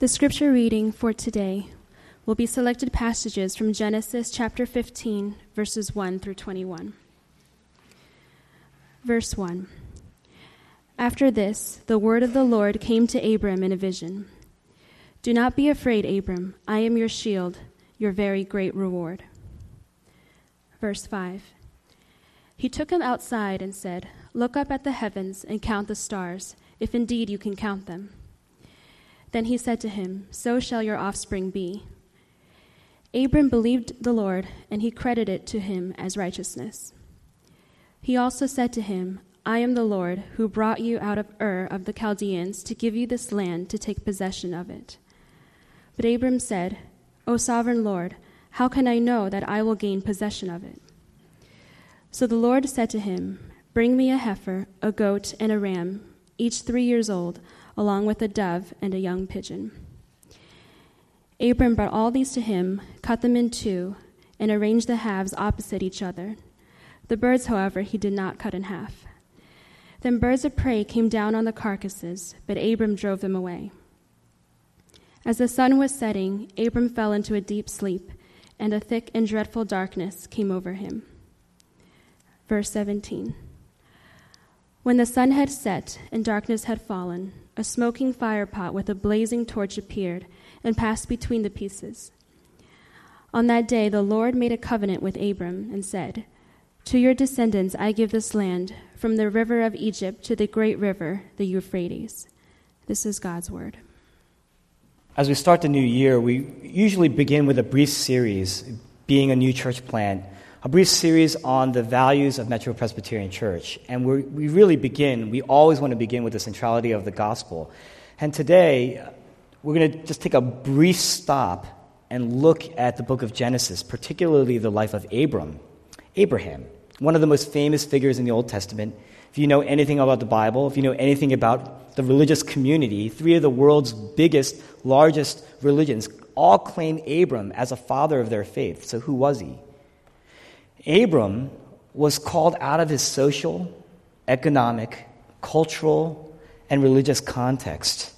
The scripture reading for today will be selected passages from Genesis chapter 15, verses 1 through 21. Verse 1 After this, the word of the Lord came to Abram in a vision Do not be afraid, Abram. I am your shield, your very great reward. Verse 5 He took him outside and said, Look up at the heavens and count the stars, if indeed you can count them. Then he said to him, So shall your offspring be. Abram believed the Lord, and he credited it to him as righteousness. He also said to him, I am the Lord who brought you out of Ur of the Chaldeans to give you this land to take possession of it. But Abram said, O sovereign Lord, how can I know that I will gain possession of it? So the Lord said to him, Bring me a heifer, a goat, and a ram, each three years old along with a dove and a young pigeon. Abram brought all these to him, cut them in two, and arranged the halves opposite each other. The birds, however, he did not cut in half. Then birds of prey came down on the carcasses, but Abram drove them away. As the sun was setting, Abram fell into a deep sleep, and a thick and dreadful darkness came over him. Verse 17 When the sun had set and darkness had fallen, a smoking firepot with a blazing torch appeared and passed between the pieces. On that day, the Lord made a covenant with Abram and said, To your descendants I give this land, from the river of Egypt to the great river, the Euphrates. This is God's word. As we start the new year, we usually begin with a brief series, being a new church plant a brief series on the values of Metro Presbyterian Church. And we really begin, we always want to begin with the centrality of the gospel. And today, we're going to just take a brief stop and look at the book of Genesis, particularly the life of Abram, Abraham, one of the most famous figures in the Old Testament. If you know anything about the Bible, if you know anything about the religious community, three of the world's biggest, largest religions all claim Abram as a father of their faith. So who was he? Abram was called out of his social, economic, cultural, and religious context.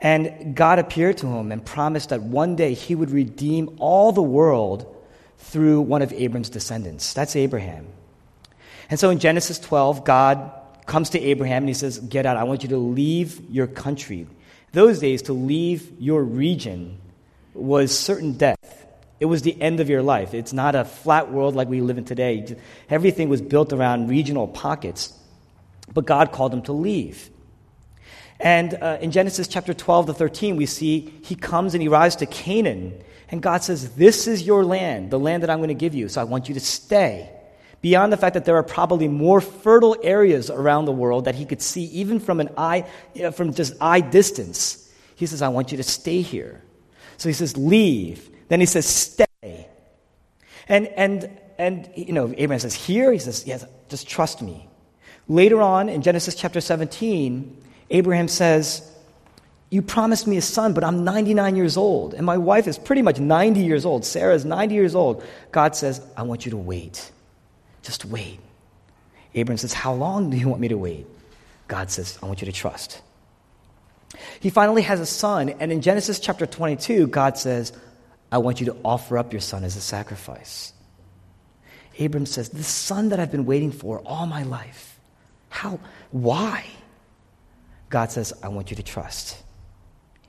And God appeared to him and promised that one day he would redeem all the world through one of Abram's descendants. That's Abraham. And so in Genesis 12, God comes to Abraham and he says, Get out, I want you to leave your country. Those days, to leave your region was certain death. It was the end of your life. It's not a flat world like we live in today. Everything was built around regional pockets. But God called him to leave. And uh, in Genesis chapter 12 to 13, we see he comes and he rides to Canaan. And God says, This is your land, the land that I'm going to give you. So I want you to stay. Beyond the fact that there are probably more fertile areas around the world that he could see even from an eye, you know, from just eye distance. He says, I want you to stay here. So he says, Leave. Then he says, stay. And, and, and you know, Abraham says, here? He says, yes, just trust me. Later on in Genesis chapter 17, Abraham says, You promised me a son, but I'm 99 years old, and my wife is pretty much 90 years old. Sarah is 90 years old. God says, I want you to wait. Just wait. Abraham says, How long do you want me to wait? God says, I want you to trust. He finally has a son, and in Genesis chapter 22, God says, I want you to offer up your son as a sacrifice. Abram says, The son that I've been waiting for all my life. How? Why? God says, I want you to trust.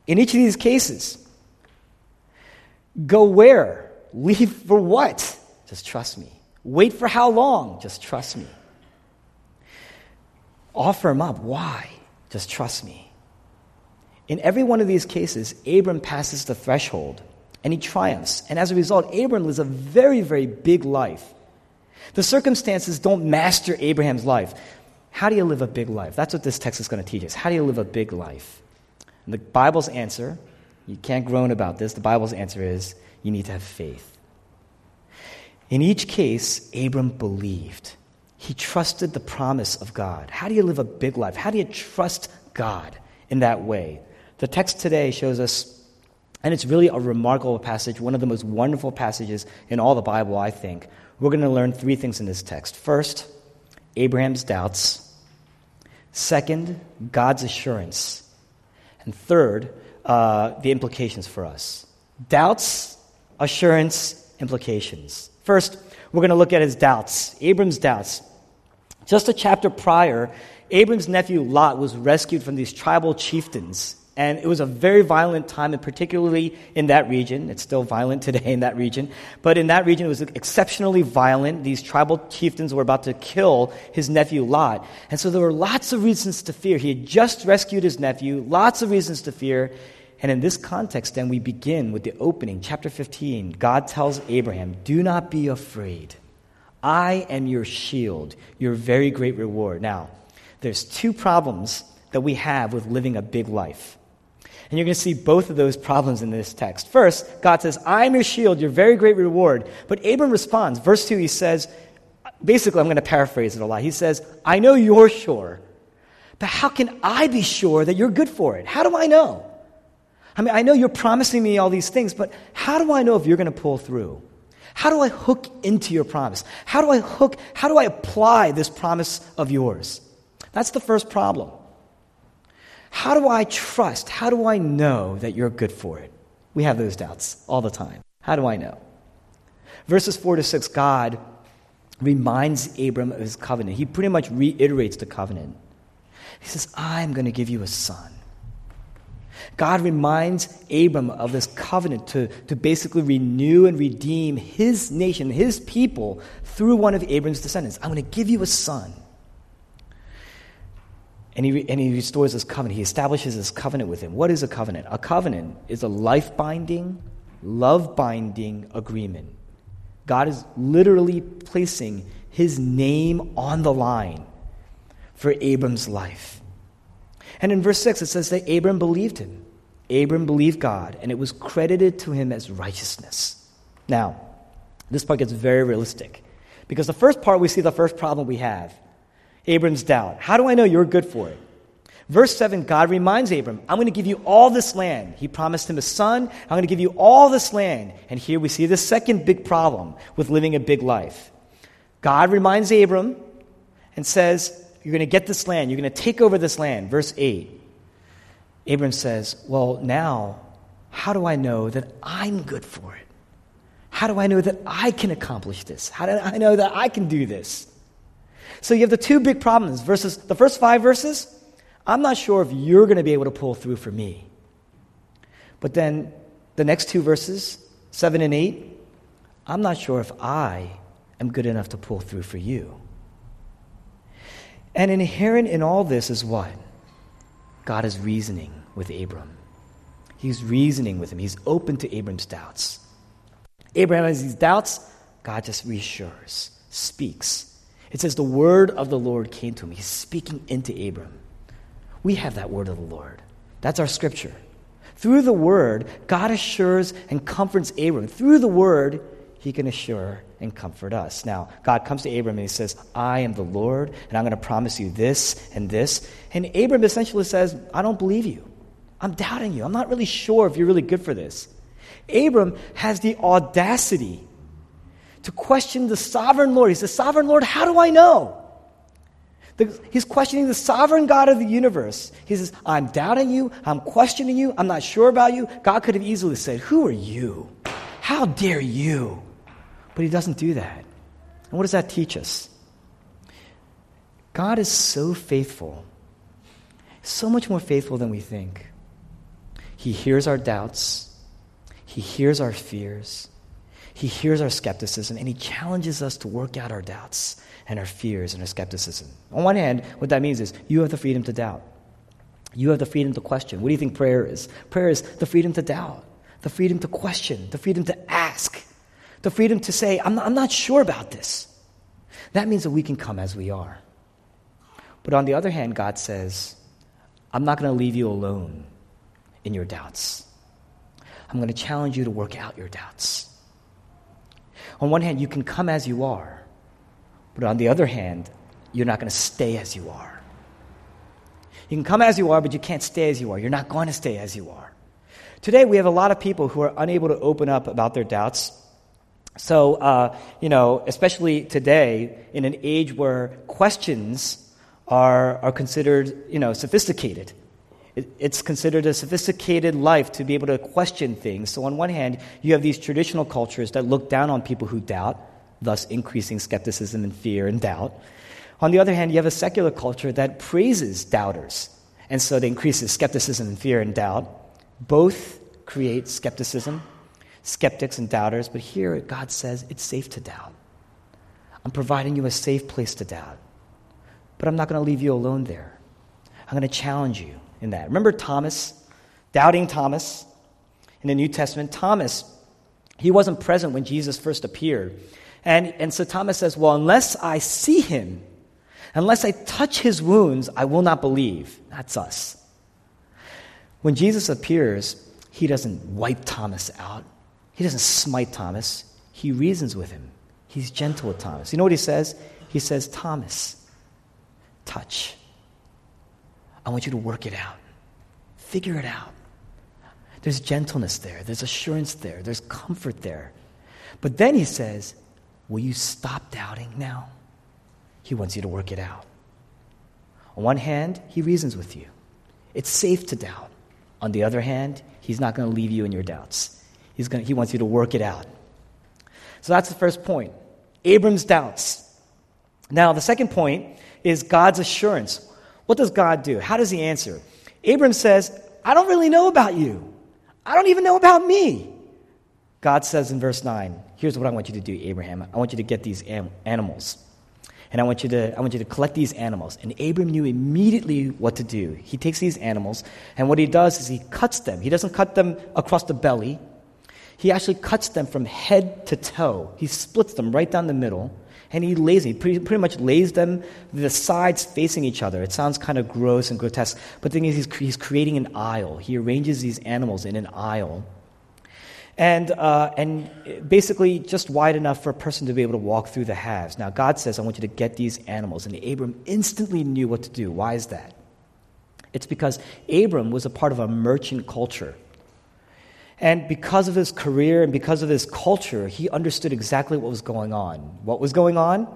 In each of these cases, go where? Leave for what? Just trust me. Wait for how long? Just trust me. Offer him up. Why? Just trust me. In every one of these cases, Abram passes the threshold and he triumphs. And as a result, Abraham lives a very, very big life. The circumstances don't master Abraham's life. How do you live a big life? That's what this text is going to teach us. How do you live a big life? And the Bible's answer, you can't groan about this, the Bible's answer is you need to have faith. In each case, Abram believed. He trusted the promise of God. How do you live a big life? How do you trust God in that way? The text today shows us and it's really a remarkable passage, one of the most wonderful passages in all the Bible, I think. We're going to learn three things in this text. First, Abraham's doubts. Second, God's assurance. And third, uh, the implications for us doubts, assurance, implications. First, we're going to look at his doubts, Abram's doubts. Just a chapter prior, Abram's nephew Lot was rescued from these tribal chieftains and it was a very violent time, and particularly in that region. It's still violent today in that region. But in that region, it was exceptionally violent. These tribal chieftains were about to kill his nephew Lot. And so there were lots of reasons to fear. He had just rescued his nephew, lots of reasons to fear. And in this context, then we begin with the opening, chapter 15. God tells Abraham, Do not be afraid. I am your shield, your very great reward. Now, there's two problems that we have with living a big life. And you're going to see both of those problems in this text. First, God says, I am your shield, your very great reward. But Abram responds. Verse 2, he says, basically, I'm going to paraphrase it a lot. He says, I know you're sure, but how can I be sure that you're good for it? How do I know? I mean, I know you're promising me all these things, but how do I know if you're going to pull through? How do I hook into your promise? How do I hook, how do I apply this promise of yours? That's the first problem. How do I trust? How do I know that you're good for it? We have those doubts all the time. How do I know? Verses 4 to 6, God reminds Abram of his covenant. He pretty much reiterates the covenant. He says, I'm going to give you a son. God reminds Abram of this covenant to, to basically renew and redeem his nation, his people, through one of Abram's descendants. I'm going to give you a son. And he, and he restores his covenant. He establishes his covenant with him. What is a covenant? A covenant is a life binding, love binding agreement. God is literally placing his name on the line for Abram's life. And in verse 6, it says that Abram believed him. Abram believed God, and it was credited to him as righteousness. Now, this part gets very realistic because the first part, we see the first problem we have Abram's doubt. How do I know you're good for it? Verse 7, God reminds Abram, I'm going to give you all this land. He promised him a son. I'm going to give you all this land. And here we see the second big problem with living a big life. God reminds Abram and says, You're going to get this land. You're going to take over this land. Verse 8. Abram says, Well, now, how do I know that I'm good for it? How do I know that I can accomplish this? How do I know that I can do this? So you have the two big problems. Verses, the first five verses, I'm not sure if you're going to be able to pull through for me. But then the next two verses, seven and eight, I'm not sure if I am good enough to pull through for you. And inherent in all this is what? God is reasoning with Abram. He's reasoning with him. He's open to Abram's doubts. Abraham has these doubts. God just reassures, speaks, it says, The word of the Lord came to him. He's speaking into Abram. We have that word of the Lord. That's our scripture. Through the word, God assures and comforts Abram. Through the word, he can assure and comfort us. Now, God comes to Abram and he says, I am the Lord, and I'm going to promise you this and this. And Abram essentially says, I don't believe you. I'm doubting you. I'm not really sure if you're really good for this. Abram has the audacity to question the sovereign Lord. He says, Sovereign Lord, how do I know? The, he's questioning the sovereign God of the universe. He says, I'm doubting you. I'm questioning you. I'm not sure about you. God could have easily said, Who are you? How dare you? But he doesn't do that. And what does that teach us? God is so faithful, so much more faithful than we think. He hears our doubts, He hears our fears, he hears our skepticism and he challenges us to work out our doubts and our fears and our skepticism. On one hand, what that means is you have the freedom to doubt. You have the freedom to question. What do you think prayer is? Prayer is the freedom to doubt, the freedom to question, the freedom to ask, the freedom to say, I'm not, I'm not sure about this. That means that we can come as we are. But on the other hand, God says, I'm not going to leave you alone in your doubts. I'm going to challenge you to work out your doubts. On one hand, you can come as you are, but on the other hand, you're not going to stay as you are. You can come as you are, but you can't stay as you are. You're not going to stay as you are. Today, we have a lot of people who are unable to open up about their doubts. So, uh, you know, especially today, in an age where questions are, are considered, you know, sophisticated. It's considered a sophisticated life to be able to question things. So, on one hand, you have these traditional cultures that look down on people who doubt, thus increasing skepticism and fear and doubt. On the other hand, you have a secular culture that praises doubters, and so it increases skepticism and fear and doubt. Both create skepticism, skeptics and doubters, but here God says it's safe to doubt. I'm providing you a safe place to doubt. But I'm not going to leave you alone there. I'm going to challenge you in that. Remember Thomas, doubting Thomas in the New Testament? Thomas, he wasn't present when Jesus first appeared. And, and so Thomas says, Well, unless I see him, unless I touch his wounds, I will not believe. That's us. When Jesus appears, he doesn't wipe Thomas out, he doesn't smite Thomas. He reasons with him. He's gentle with Thomas. You know what he says? He says, Thomas, touch. I want you to work it out. Figure it out. There's gentleness there, there's assurance there, there's comfort there. But then he says, Will you stop doubting now? He wants you to work it out. On one hand, he reasons with you. It's safe to doubt. On the other hand, he's not going to leave you in your doubts. He's going he wants you to work it out. So that's the first point. Abram's doubts. Now, the second point is God's assurance. What does God do? How does he answer? Abram says, I don't really know about you. I don't even know about me. God says in verse 9, Here's what I want you to do, Abraham. I want you to get these animals. And I want, you to, I want you to collect these animals. And Abram knew immediately what to do. He takes these animals, and what he does is he cuts them. He doesn't cut them across the belly, he actually cuts them from head to toe. He splits them right down the middle and he lays them, he pretty, pretty much lays them the sides facing each other. It sounds kind of gross and grotesque, but the thing is, he's, he's creating an aisle. He arranges these animals in an aisle. And, uh, and basically just wide enough for a person to be able to walk through the halves. Now, God says, I want you to get these animals. And Abram instantly knew what to do. Why is that? It's because Abram was a part of a merchant culture. And because of his career and because of his culture, he understood exactly what was going on. What was going on?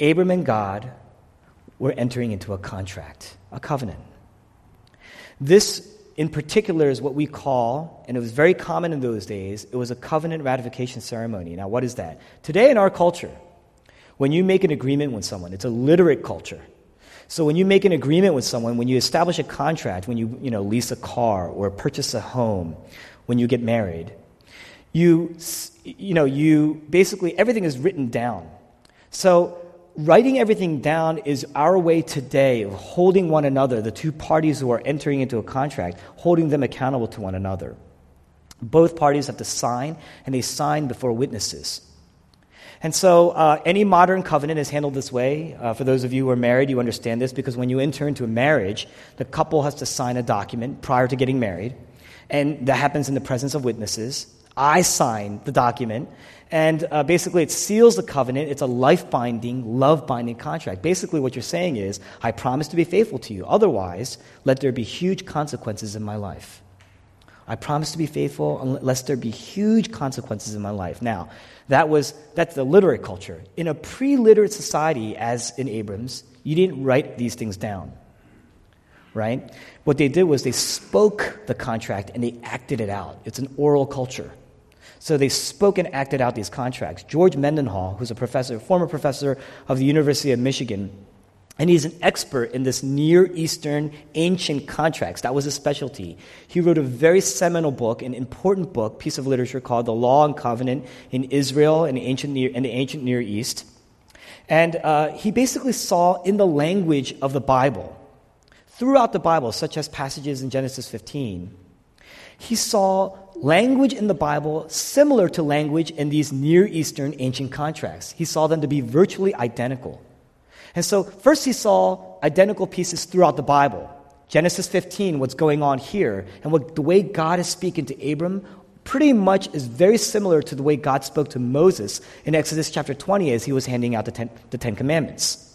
Abram and God were entering into a contract, a covenant. This, in particular, is what we call, and it was very common in those days, it was a covenant ratification ceremony. Now, what is that? Today in our culture, when you make an agreement with someone, it's a literate culture. So when you make an agreement with someone, when you establish a contract, when you, you know, lease a car or purchase a home when you get married. You, you know, you basically, everything is written down. So, writing everything down is our way today of holding one another, the two parties who are entering into a contract, holding them accountable to one another. Both parties have to sign, and they sign before witnesses. And so, uh, any modern covenant is handled this way. Uh, for those of you who are married, you understand this because when you enter into a marriage, the couple has to sign a document prior to getting married and that happens in the presence of witnesses. I sign the document, and uh, basically it seals the covenant. It's a life binding, love binding contract. Basically, what you're saying is, I promise to be faithful to you. Otherwise, let there be huge consequences in my life. I promise to be faithful unless there be huge consequences in my life. Now, that was that's the literate culture. In a pre-literate society, as in Abrams, you didn't write these things down right? What they did was they spoke the contract and they acted it out. It's an oral culture. So they spoke and acted out these contracts. George Mendenhall, who's a professor, former professor of the University of Michigan, and he's an expert in this Near Eastern ancient contracts. That was his specialty. He wrote a very seminal book, an important book, piece of literature called The Law and Covenant in Israel and the ancient Near, in the ancient Near East. And uh, he basically saw in the language of the Bible throughout the Bible, such as passages in Genesis 15, he saw language in the Bible similar to language in these Near Eastern ancient contracts. He saw them to be virtually identical. And so, first, he saw identical pieces throughout the Bible. Genesis 15, what's going on here, and what the way God is speaking to Abram pretty much is very similar to the way God spoke to Moses in Exodus chapter 20 as he was handing out the Ten, the ten Commandments.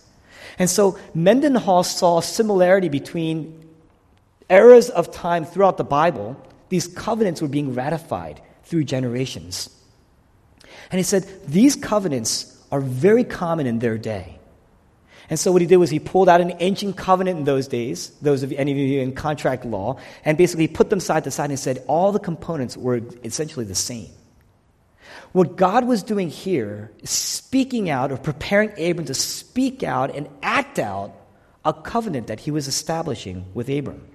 And so Mendenhall saw a similarity between eras of time throughout the Bible. These covenants were being ratified through generations. And he said these covenants are very common in their day. And so what he did was he pulled out an ancient covenant in those days, those of any of you in contract law, and basically put them side to side and said all the components were essentially the same. What God was doing here is speaking out or preparing Abram to speak out and act out a covenant that he was establishing with Abram.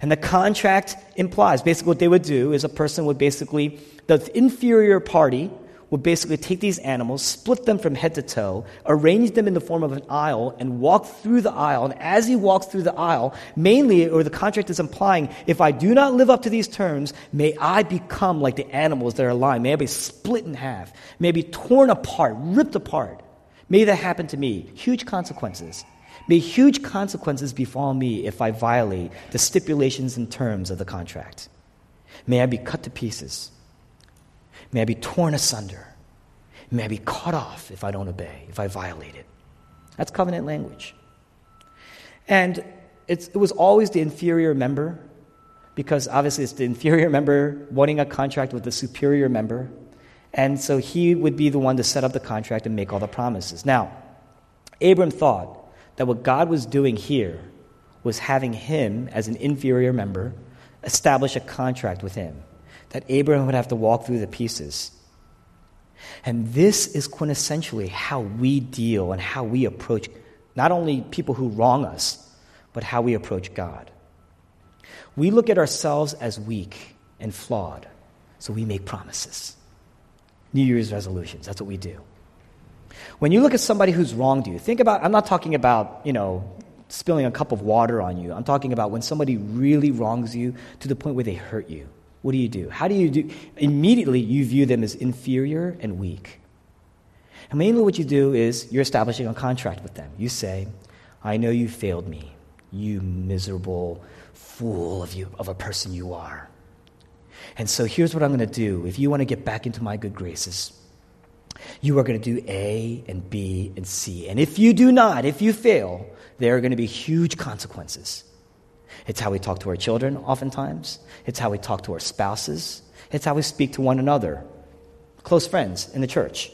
And the contract implies basically what they would do is a person would basically, the inferior party would basically take these animals, split them from head to toe, arrange them in the form of an aisle, and walk through the aisle. And as he walks through the aisle, mainly, or the contract is implying, if I do not live up to these terms, may I become like the animals that are lying. May I be split in half. May I be torn apart, ripped apart. May that happen to me. Huge consequences. May huge consequences befall me if I violate the stipulations and terms of the contract. May I be cut to pieces. May I be torn asunder. May I be cut off if I don't obey, if I violate it. That's covenant language. And it was always the inferior member, because obviously it's the inferior member wanting a contract with the superior member. And so he would be the one to set up the contract and make all the promises. Now, Abram thought that what God was doing here was having him, as an inferior member, establish a contract with him that Abraham would have to walk through the pieces. And this is quintessentially how we deal and how we approach not only people who wrong us, but how we approach God. We look at ourselves as weak and flawed, so we make promises. New Year's resolutions, that's what we do. When you look at somebody who's wronged you, think about, I'm not talking about, you know, spilling a cup of water on you. I'm talking about when somebody really wrongs you to the point where they hurt you. What do you do? How do you do? Immediately, you view them as inferior and weak. And mainly, what you do is you're establishing a contract with them. You say, I know you failed me, you miserable fool of, you, of a person you are. And so here's what I'm going to do. If you want to get back into my good graces, you are going to do A and B and C. And if you do not, if you fail, there are going to be huge consequences. It's how we talk to our children, oftentimes. It's how we talk to our spouses. It's how we speak to one another, close friends in the church,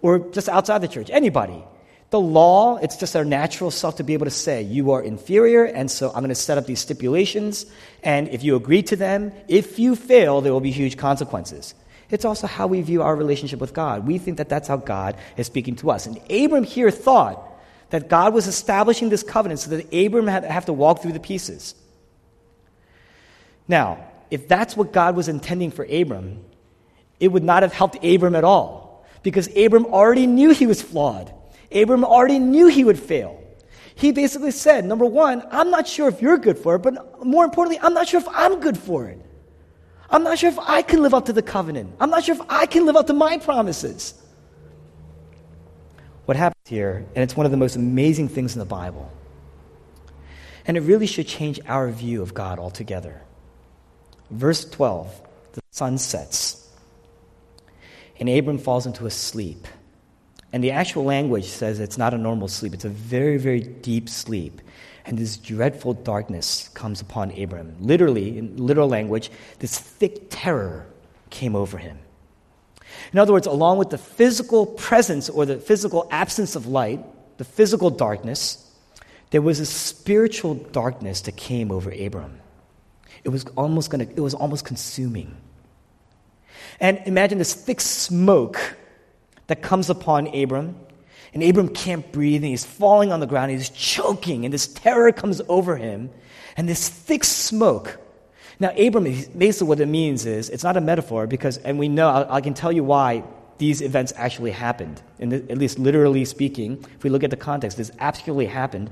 or just outside the church, anybody. The law, it's just our natural self to be able to say, you are inferior, and so I'm going to set up these stipulations, and if you agree to them, if you fail, there will be huge consequences. It's also how we view our relationship with God. We think that that's how God is speaking to us. And Abram here thought that God was establishing this covenant so that Abram had to have to walk through the pieces. Now, if that's what God was intending for Abram, it would not have helped Abram at all because Abram already knew he was flawed. Abram already knew he would fail. He basically said, number one, I'm not sure if you're good for it, but more importantly, I'm not sure if I'm good for it. I'm not sure if I can live up to the covenant. I'm not sure if I can live up to my promises. What happens here, and it's one of the most amazing things in the Bible, and it really should change our view of God altogether. Verse 12 the sun sets, and Abram falls into a sleep. And the actual language says it's not a normal sleep, it's a very, very deep sleep. And this dreadful darkness comes upon Abram. Literally, in literal language, this thick terror came over him. In other words, along with the physical presence or the physical absence of light, the physical darkness, there was a spiritual darkness that came over Abram. It was almost to, it was almost consuming. And imagine this thick smoke that comes upon Abram. And Abram can't breathe, and he's falling on the ground, he's choking, and this terror comes over him, and this thick smoke. Now, Abram, basically what it means is, it's not a metaphor, because, and we know, I, I can tell you why these events actually happened, and at least literally speaking, if we look at the context, this absolutely happened.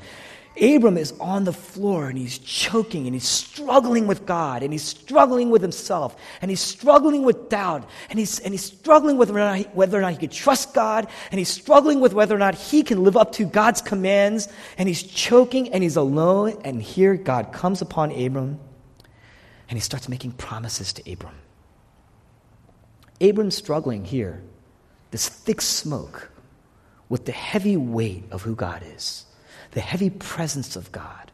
Abram is on the floor and he's choking and he's struggling with God and he's struggling with himself and he's struggling with doubt and he's, and he's struggling with whether or, not he, whether or not he could trust God and he's struggling with whether or not he can live up to God's commands and he's choking and he's alone. And here God comes upon Abram and he starts making promises to Abram. Abram's struggling here, this thick smoke with the heavy weight of who God is the heavy presence of God.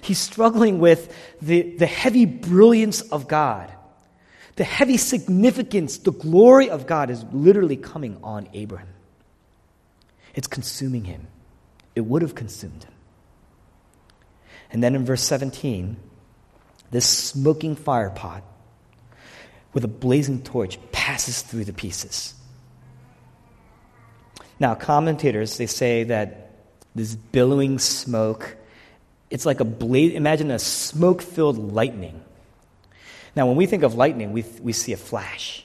He's struggling with the, the heavy brilliance of God. The heavy significance, the glory of God is literally coming on Abraham. It's consuming him. it would have consumed him. And then in verse 17, this smoking fire pot with a blazing torch passes through the pieces. Now, commentators, they say that this billowing smoke, it's like a blaze, imagine a smoke filled lightning. Now, when we think of lightning, we, we see a flash.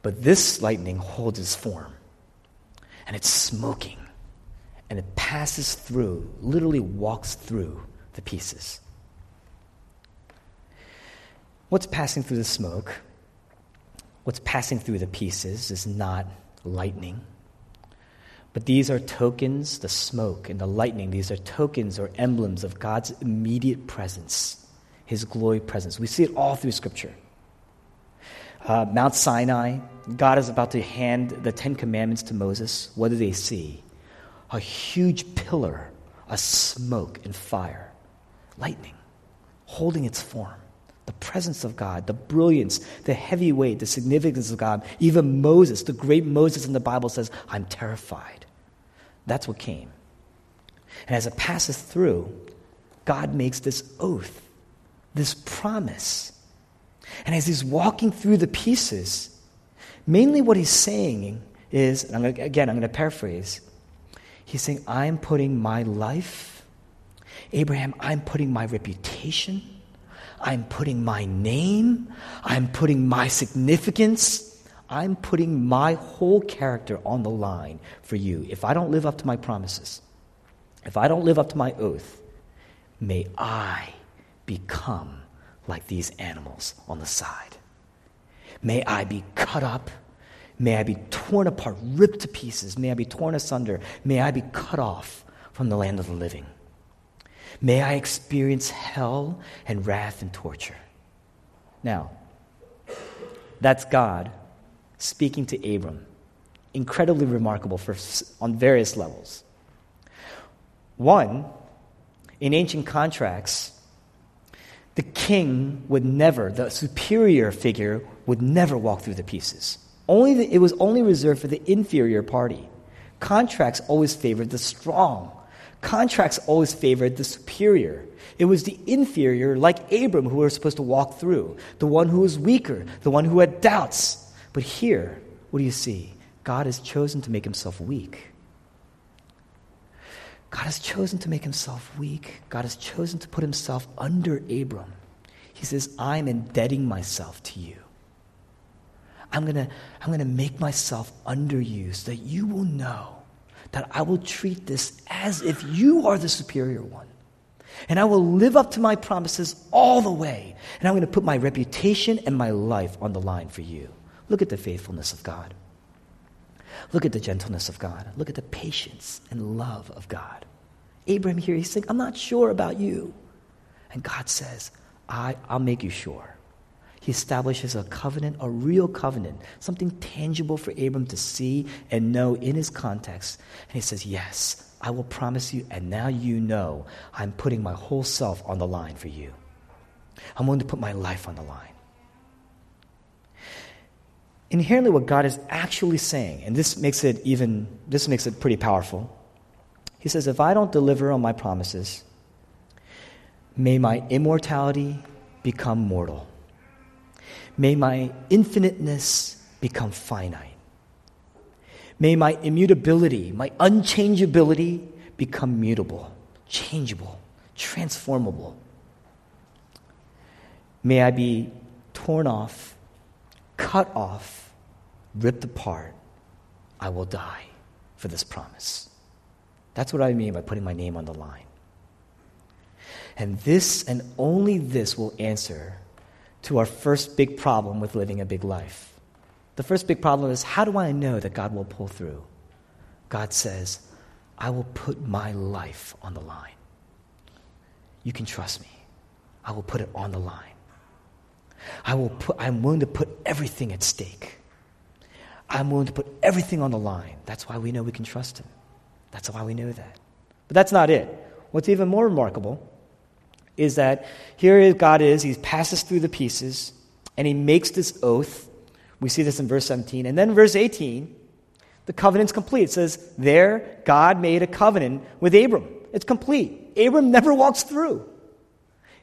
But this lightning holds its form, and it's smoking, and it passes through, literally walks through the pieces. What's passing through the smoke, what's passing through the pieces is not lightning. But these are tokens, the smoke and the lightning, these are tokens or emblems of God's immediate presence, His glory presence. We see it all through Scripture. Uh, Mount Sinai, God is about to hand the Ten Commandments to Moses. What do they see? A huge pillar, a smoke and fire lightning, holding its form. Presence of God, the brilliance, the heavy weight, the significance of God. Even Moses, the great Moses in the Bible says, I'm terrified. That's what came. And as it passes through, God makes this oath, this promise. And as he's walking through the pieces, mainly what he's saying is, and I'm gonna, again, I'm going to paraphrase, he's saying, I'm putting my life Abraham, I'm putting my reputation, I'm putting my name, I'm putting my significance, I'm putting my whole character on the line for you. If I don't live up to my promises, if I don't live up to my oath, may I become like these animals on the side. May I be cut up. May I be torn apart, ripped to pieces. May I be torn asunder. May I be cut off from the land of the living. May I experience hell and wrath and torture. Now, that's God speaking to Abram. Incredibly remarkable for, on various levels. One, in ancient contracts, the king would never, the superior figure would never walk through the pieces. Only the, it was only reserved for the inferior party. Contracts always favored the strong Contracts always favored the superior. It was the inferior, like Abram, who we were supposed to walk through, the one who was weaker, the one who had doubts. But here, what do you see? God has chosen to make himself weak. God has chosen to make himself weak. God has chosen to put himself under Abram. He says, I'm indebting myself to you. I'm going to I'm going to make myself under you so that you will know that I will treat this as if you are the superior one. And I will live up to my promises all the way. And I'm going to put my reputation and my life on the line for you. Look at the faithfulness of God. Look at the gentleness of God. Look at the patience and love of God. Abraham here, he's saying, I'm not sure about you. And God says, I, I'll make you sure he establishes a covenant, a real covenant, something tangible for Abram to see and know in his context. And he says, Yes, I will promise you, and now you know I'm putting my whole self on the line for you. I'm willing to put my life on the line. Inherently, what God is actually saying, and this makes it even, this makes it pretty powerful. He says, If I don't deliver on my promises, may my immortality become mortal. May my infiniteness become finite. May my immutability, my unchangeability become mutable, changeable, transformable. May I be torn off, cut off, ripped apart. I will die for this promise. That's what I mean by putting my name on the line. And this and only this will answer to our first big problem with living a big life. The first big problem is how do I know that God will pull through? God says, I will put my life on the line. You can trust me. I will put it on the line. I will put, I'm willing to put everything at stake. I'm willing to put everything on the line. That's why we know we can trust Him. That's why we know that. But that's not it. What's even more remarkable is that here God is, he passes through the pieces, and he makes this oath. We see this in verse 17. And then verse 18, The covenant's complete. It says, there, God made a covenant with Abram. It's complete. Abram never walks through.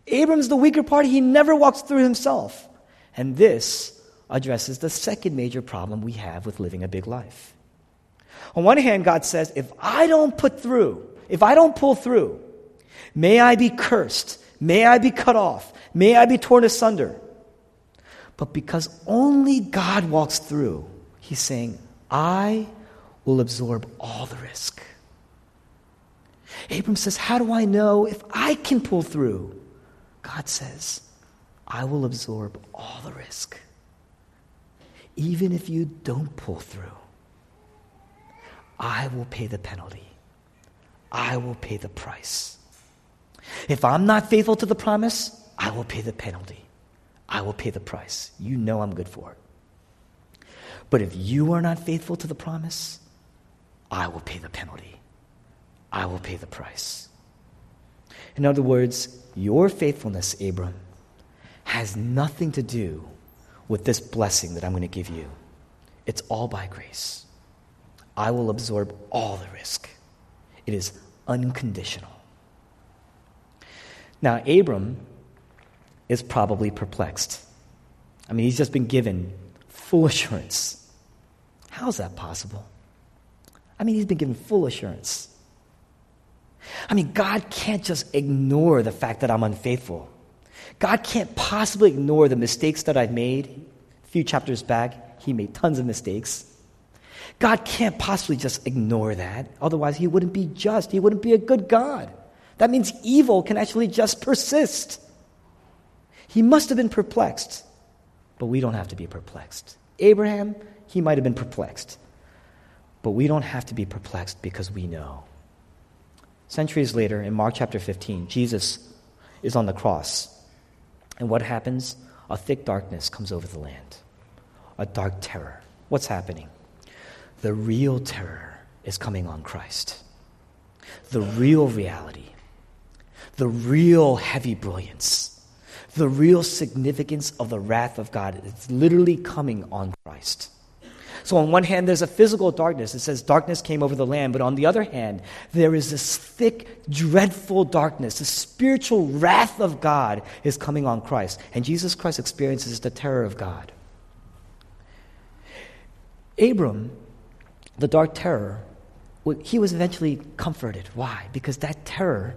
Abram's the weaker party. He never walks through himself. And this addresses the second major problem we have with living a big life. On one hand, God says, if I don't put through, if I don't pull through, may I be cursed, may I be cut off, may I be torn asunder. But because only God walks through, He's saying, I will absorb all the risk. Abram says, How do I know if I can pull through? God says, I will absorb all the risk. Even if you don't pull through, I will pay the penalty. I will pay the price. If I'm not faithful to the promise, I will pay the penalty. I will pay the price. You know I'm good for it. But if you are not faithful to the promise, I will pay the penalty. I will pay the price. In other words, your faithfulness, Abram, has nothing to do with this blessing that I'm going to give you. It's all by grace. I will absorb all the risk. It is unconditional. Now, Abram is probably perplexed. I mean, he's just been given full assurance. How's that possible? I mean, he's been given full assurance. I mean, God can't just ignore the fact that I'm unfaithful. God can't possibly ignore the mistakes that I've made. A few chapters back, he made tons of mistakes. God can't possibly just ignore that. Otherwise, he wouldn't be just. He wouldn't be a good God. That means evil can actually just persist. He must have been perplexed, but we don't have to be perplexed. Abraham, he might have been perplexed, but we don't have to be perplexed because we know. Centuries later, in Mark chapter 15, Jesus is on the cross. And what happens? A thick darkness comes over the land, a dark terror. What's happening? The real terror is coming on Christ. The real reality, the real heavy brilliance, the real significance of the wrath of God is literally coming on Christ. So, on one hand, there's a physical darkness. It says darkness came over the land. But on the other hand, there is this thick, dreadful darkness. The spiritual wrath of God is coming on Christ. And Jesus Christ experiences the terror of God. Abram the dark terror, he was eventually comforted. Why? Because that terror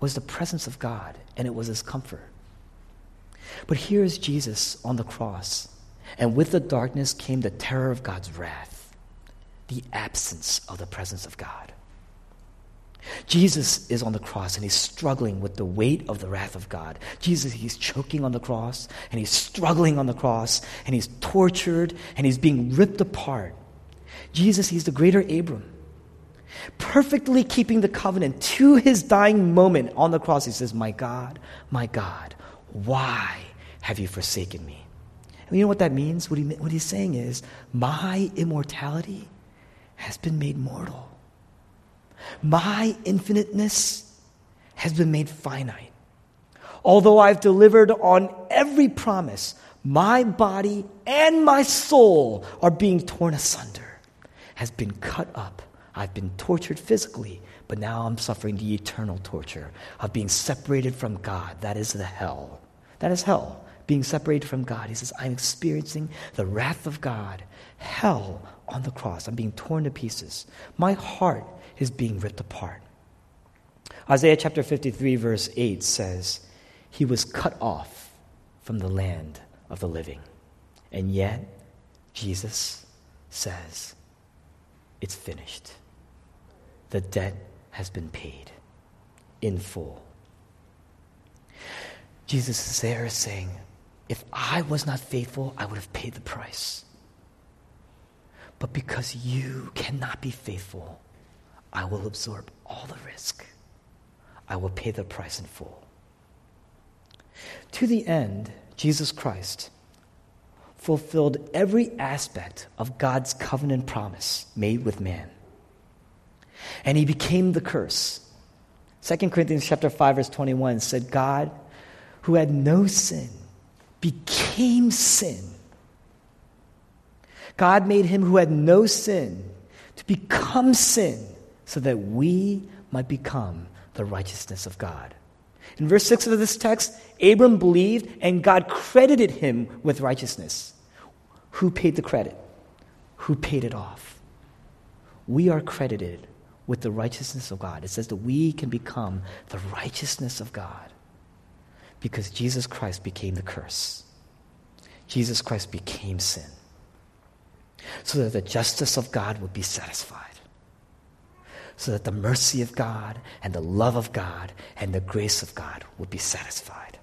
was the presence of God and it was his comfort. But here is Jesus on the cross, and with the darkness came the terror of God's wrath, the absence of the presence of God. Jesus is on the cross and he's struggling with the weight of the wrath of God. Jesus, he's choking on the cross and he's struggling on the cross and he's tortured and he's being ripped apart. Jesus, he's the greater Abram. Perfectly keeping the covenant to his dying moment on the cross, he says, My God, my God, why have you forsaken me? And you know what that means? What, he, what he's saying is, My immortality has been made mortal. My infiniteness has been made finite. Although I've delivered on every promise, my body and my soul are being torn asunder has been cut up. I've been tortured physically, but now I'm suffering the eternal torture of being separated from God. That is the hell. That is hell. Being separated from God. He says, I'm experiencing the wrath of God, hell on the cross. I'm being torn to pieces. My heart is being ripped apart. Isaiah chapter 53, verse 8 says, He was cut off from the land of the living. And yet, Jesus says, it's finished. The debt has been paid in full. Jesus is there saying, If I was not faithful, I would have paid the price. But because you cannot be faithful, I will absorb all the risk. I will pay the price in full. To the end, Jesus Christ fulfilled every aspect of God's covenant promise made with man. And he became the curse. 2 Corinthians chapter 5 verse 21 said God who had no sin became sin. God made him who had no sin to become sin so that we might become the righteousness of God. In verse 6 of this text, Abram believed and God credited him with righteousness. Who paid the credit? Who paid it off? We are credited with the righteousness of God. It says that we can become the righteousness of God because Jesus Christ became the curse. Jesus Christ became sin so that the justice of God would be satisfied so that the mercy of God and the love of God and the grace of God would be satisfied.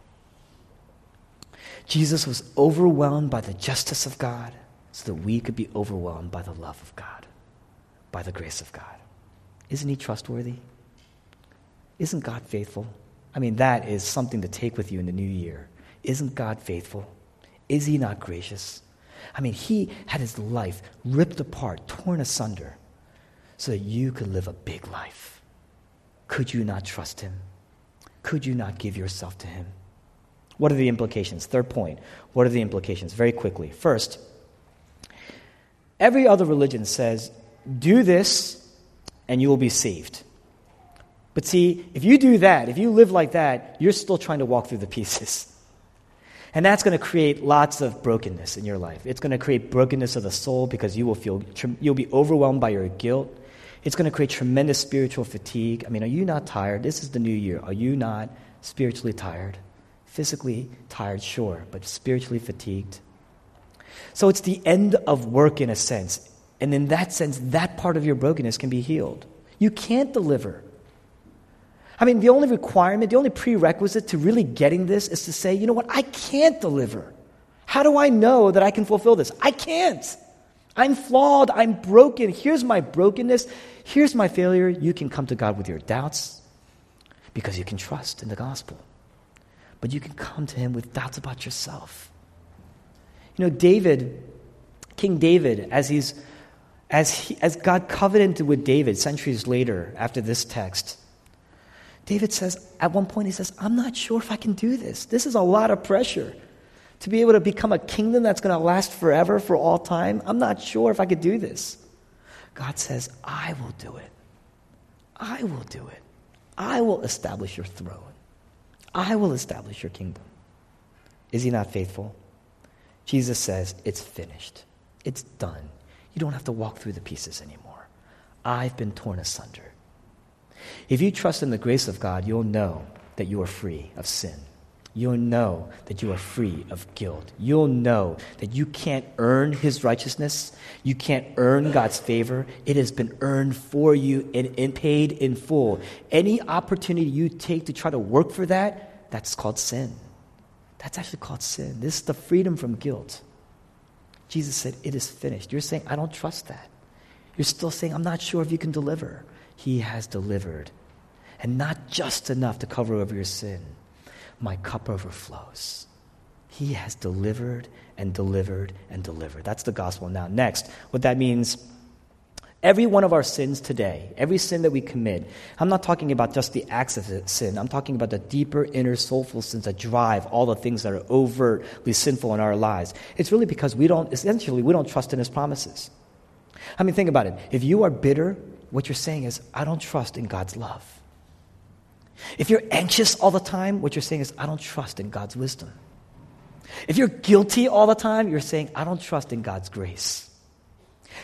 Jesus was overwhelmed by the justice of God so that we could be overwhelmed by the love of God, by the grace of God. Isn't he trustworthy? Isn't God faithful? I mean, that is something to take with you in the new year. Isn't God faithful? Is he not gracious? I mean, he had his life ripped apart, torn asunder so that you could live a big life. Could you not trust Him? Could you not give yourself to Him? What are the implications? Third point. What are the implications? Very quickly. First, every other religion says, do this and you will be saved. But see, if you do that, if you live like that, you're still trying to walk through the pieces. And that's going to create lots of brokenness in your life. It's going to create brokenness of the soul because you will feel you'll be overwhelmed by your guilt. It's going to create tremendous spiritual fatigue. I mean, are you not tired? This is the new year. Are you not spiritually tired? Physically tired, sure, but spiritually fatigued. So it's the end of work in a sense. And in that sense, that part of your brokenness can be healed. You can't deliver. I mean, the only requirement, the only prerequisite to really getting this is to say, you know what, I can't deliver. How do I know that I can fulfill this? I can't. I'm flawed. I'm broken. Here's my brokenness. Here's my failure. You can come to God with your doubts because you can trust in the gospel. But you can come to Him with doubts about yourself. You know, David, King David, as he's as, he, as God covenanted with David centuries later after this text, David says, at one point, he says, I'm not sure if I can do this. This is a lot of pressure to be able to become a kingdom that's going to last forever, for all time, I'm not sure if I could do this. God says, I will do it. I will do it. I will establish your throne. I will establish your kingdom. Is he not faithful? Jesus says, It's finished. It's done. You don't have to walk through the pieces anymore. I've been torn asunder. If you trust in the grace of God, you'll know that you are free of sin you'll know that you are free of guilt. You'll know that you can't earn His righteousness. You can't earn God's favor. It has been earned for you and, paid in full. Any opportunity you take to try to work for that, that's called sin. That's actually called sin. This is the freedom from guilt. Jesus said, It is finished. You're saying, I don't trust that. You're still saying, I'm not sure if you can deliver. He has delivered. And not just enough to cover over your sin my cup overflows. He has delivered and delivered and delivered. That's the gospel. Now, next, what that means every one of our sins today, every sin that we commit, I'm not talking about just the acts of sin. I'm talking about the deeper, inner, soulful sins that drive all the things that are overtly sinful in our lives. It's really because we don't, essentially, we don't trust in His promises. I mean, think about it. If you are bitter, what you're saying is, I don't trust in God's love. If you're anxious all the time, what you're saying is, I don't trust in God's wisdom. If you're guilty all the time, you're saying, I don't trust in God's grace.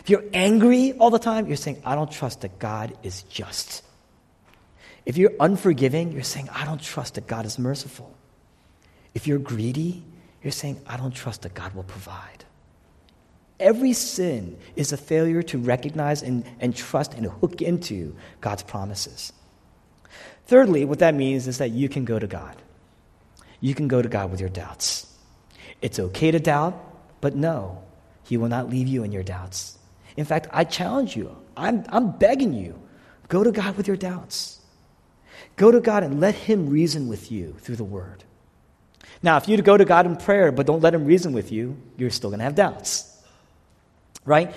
If you're angry all the time, you're saying, I don't trust that God is just. If you're unforgiving, you're saying, I don't trust that God is merciful. If you're greedy, you're saying, I don't trust that God will provide. Every sin is a failure to recognize and, and trust and hook into God's promises. Thirdly, what that means is that you can go to God. You can go to God with your doubts. It's okay to doubt, but no, He will not leave you in your doubts. In fact, I challenge you, I'm, I'm begging you, go to God with your doubts. Go to God and let Him reason with you through the Word. Now, if you go to God in prayer, but don't let Him reason with you, you're still going to have doubts. Right?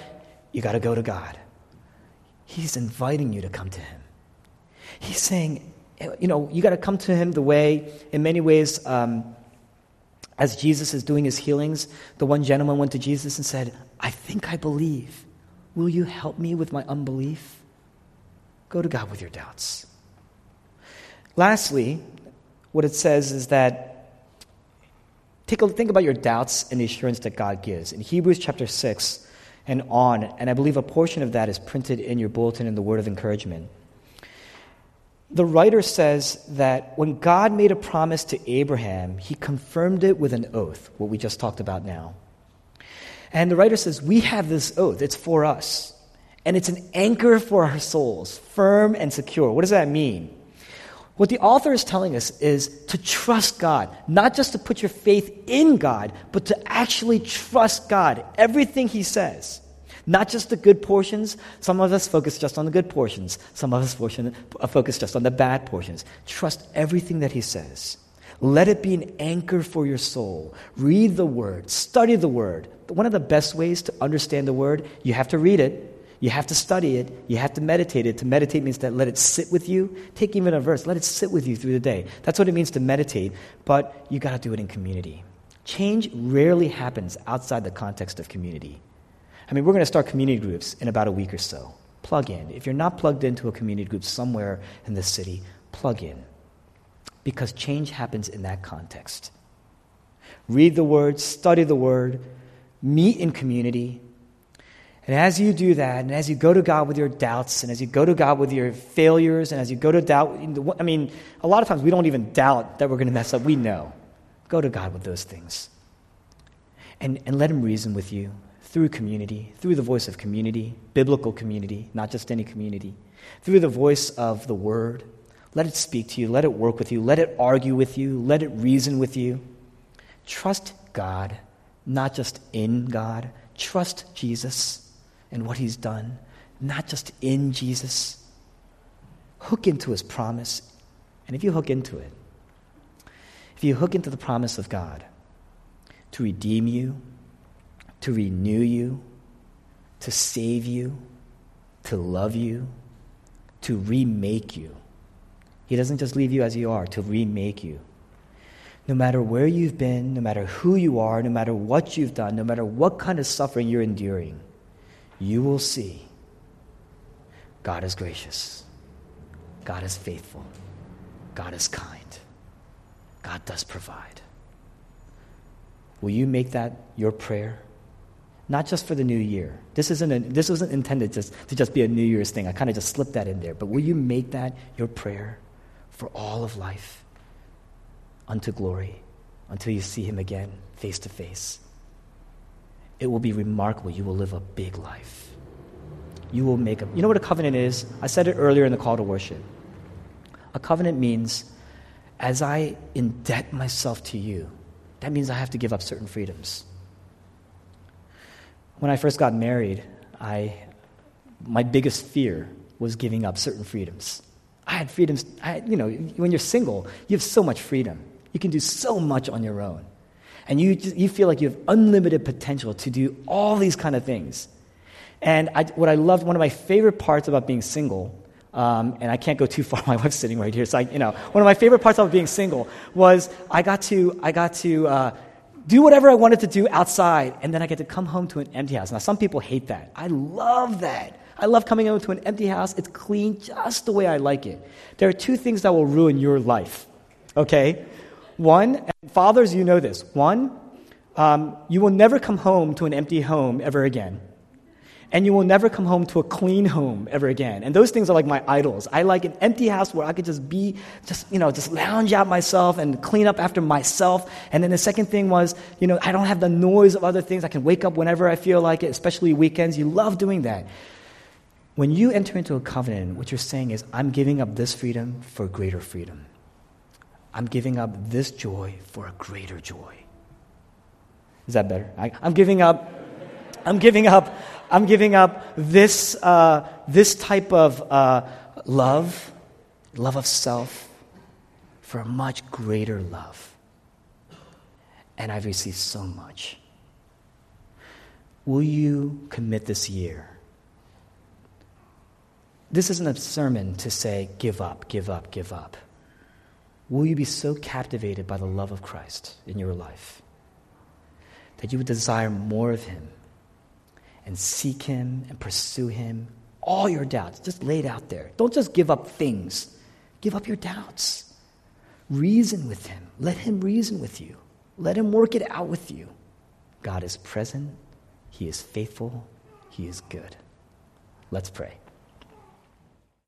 You got to go to God. He's inviting you to come to Him. He's saying, you know, you got to come to him the way, in many ways, um, as Jesus is doing his healings, the one gentleman went to Jesus and said, I think I believe. Will you help me with my unbelief? Go to God with your doubts. Lastly, what it says is that take a think about your doubts and the assurance that God gives. In Hebrews chapter 6 and on, and I believe a portion of that is printed in your bulletin in the word of encouragement. The writer says that when God made a promise to Abraham, he confirmed it with an oath, what we just talked about now. And the writer says, We have this oath, it's for us. And it's an anchor for our souls, firm and secure. What does that mean? What the author is telling us is to trust God, not just to put your faith in God, but to actually trust God, everything He says. Not just the good portions. Some of us focus just on the good portions. Some of us focus just on the bad portions. Trust everything that He says. Let it be an anchor for your soul. Read the Word, study the Word. One of the best ways to understand the Word, you have to read it, you have to study it, you have to meditate it. To meditate means that let it sit with you. Take even a verse, let it sit with you through the day. That's what it means to meditate, but you got to do it in community. Change rarely happens outside the context of community. I mean, we're going to start community groups in about a week or so. Plug in. If you're not plugged into a community group somewhere in the city, plug in because change happens in that context. Read the Word, study the Word, meet in community. And as you do that, and as you go to God with your doubts, and as you go to God with your failures, and as you go to doubt, I mean, a lot of times we don't even doubt that we're going to mess up. We know. Go to God with those things. And, and let Him reason with you through community, through the voice of community, biblical community, not just any community, through the voice of the Word let it speak to you. Let it work with you. Let it argue with you. Let it reason with you. Trust God, not just in God. Trust Jesus and what He's done, not just in Jesus. Hook into His promise. And if you hook into it, if you hook into the promise of God to redeem you, to renew you, to save you, to love you, to remake you, he doesn't just leave you as you are to remake you. No matter where you've been, no matter who you are, no matter what you've done, no matter what kind of suffering you're enduring, you will see God is gracious, God is faithful, God is kind, God does provide. Will you make that your prayer? Not just for the new year. This, isn't a, this wasn't intended just, to just be a New Year's thing. I kind of just slipped that in there. But will you make that your prayer? For all of life unto glory until you see him again face to face. It will be remarkable. You will live a big life. You will make a. You know what a covenant is? I said it earlier in the call to worship. A covenant means as I indebt myself to you, that means I have to give up certain freedoms. When I first got married, I, my biggest fear was giving up certain freedoms. I had freedoms. I, you know, when you're single, you have so much freedom. You can do so much on your own. And you, you feel like you have unlimited potential to do all these kind of things. And I, what I loved, one of my favorite parts about being single, um, and I can't go too far, my wife's sitting right here, so I, you know, one of my favorite parts about being single was I got to, I got to uh, do whatever I wanted to do outside, and then I get to come home to an empty house. Now, some people hate that. I love that. I love coming home to an empty house. It's clean just the way I like it. There are two things that will ruin your life, okay? One, fathers, you know this. One, um, you will never come home to an empty home ever again. And you will never come home to a clean home ever again. And those things are like my idols. I like an empty house where I could just be, just, you know, just lounge out myself and clean up after myself. And then the second thing was, you know, I don't have the noise of other things. I can wake up whenever I feel like it, especially weekends. You love doing that. When you enter into a covenant, what you're saying is, I'm giving up this freedom for greater freedom. I'm giving up this joy for a greater joy. Is that better? I, am giving up. I'm giving up. I'm giving up this uh, this type of uh, love, love of self, for a much greater love. And I've received so much. Will you commit this year this isn't a sermon to say, give up, give up, give up. Will you be so captivated by the love of Christ in your life that you would desire more of Him and seek Him and pursue Him. All your doubts, just lay it out there. Don't just give up things, give up your doubts. Reason with Him. Let Him reason with you, let Him work it out with you. God is present, He is faithful, He is good. Let's pray.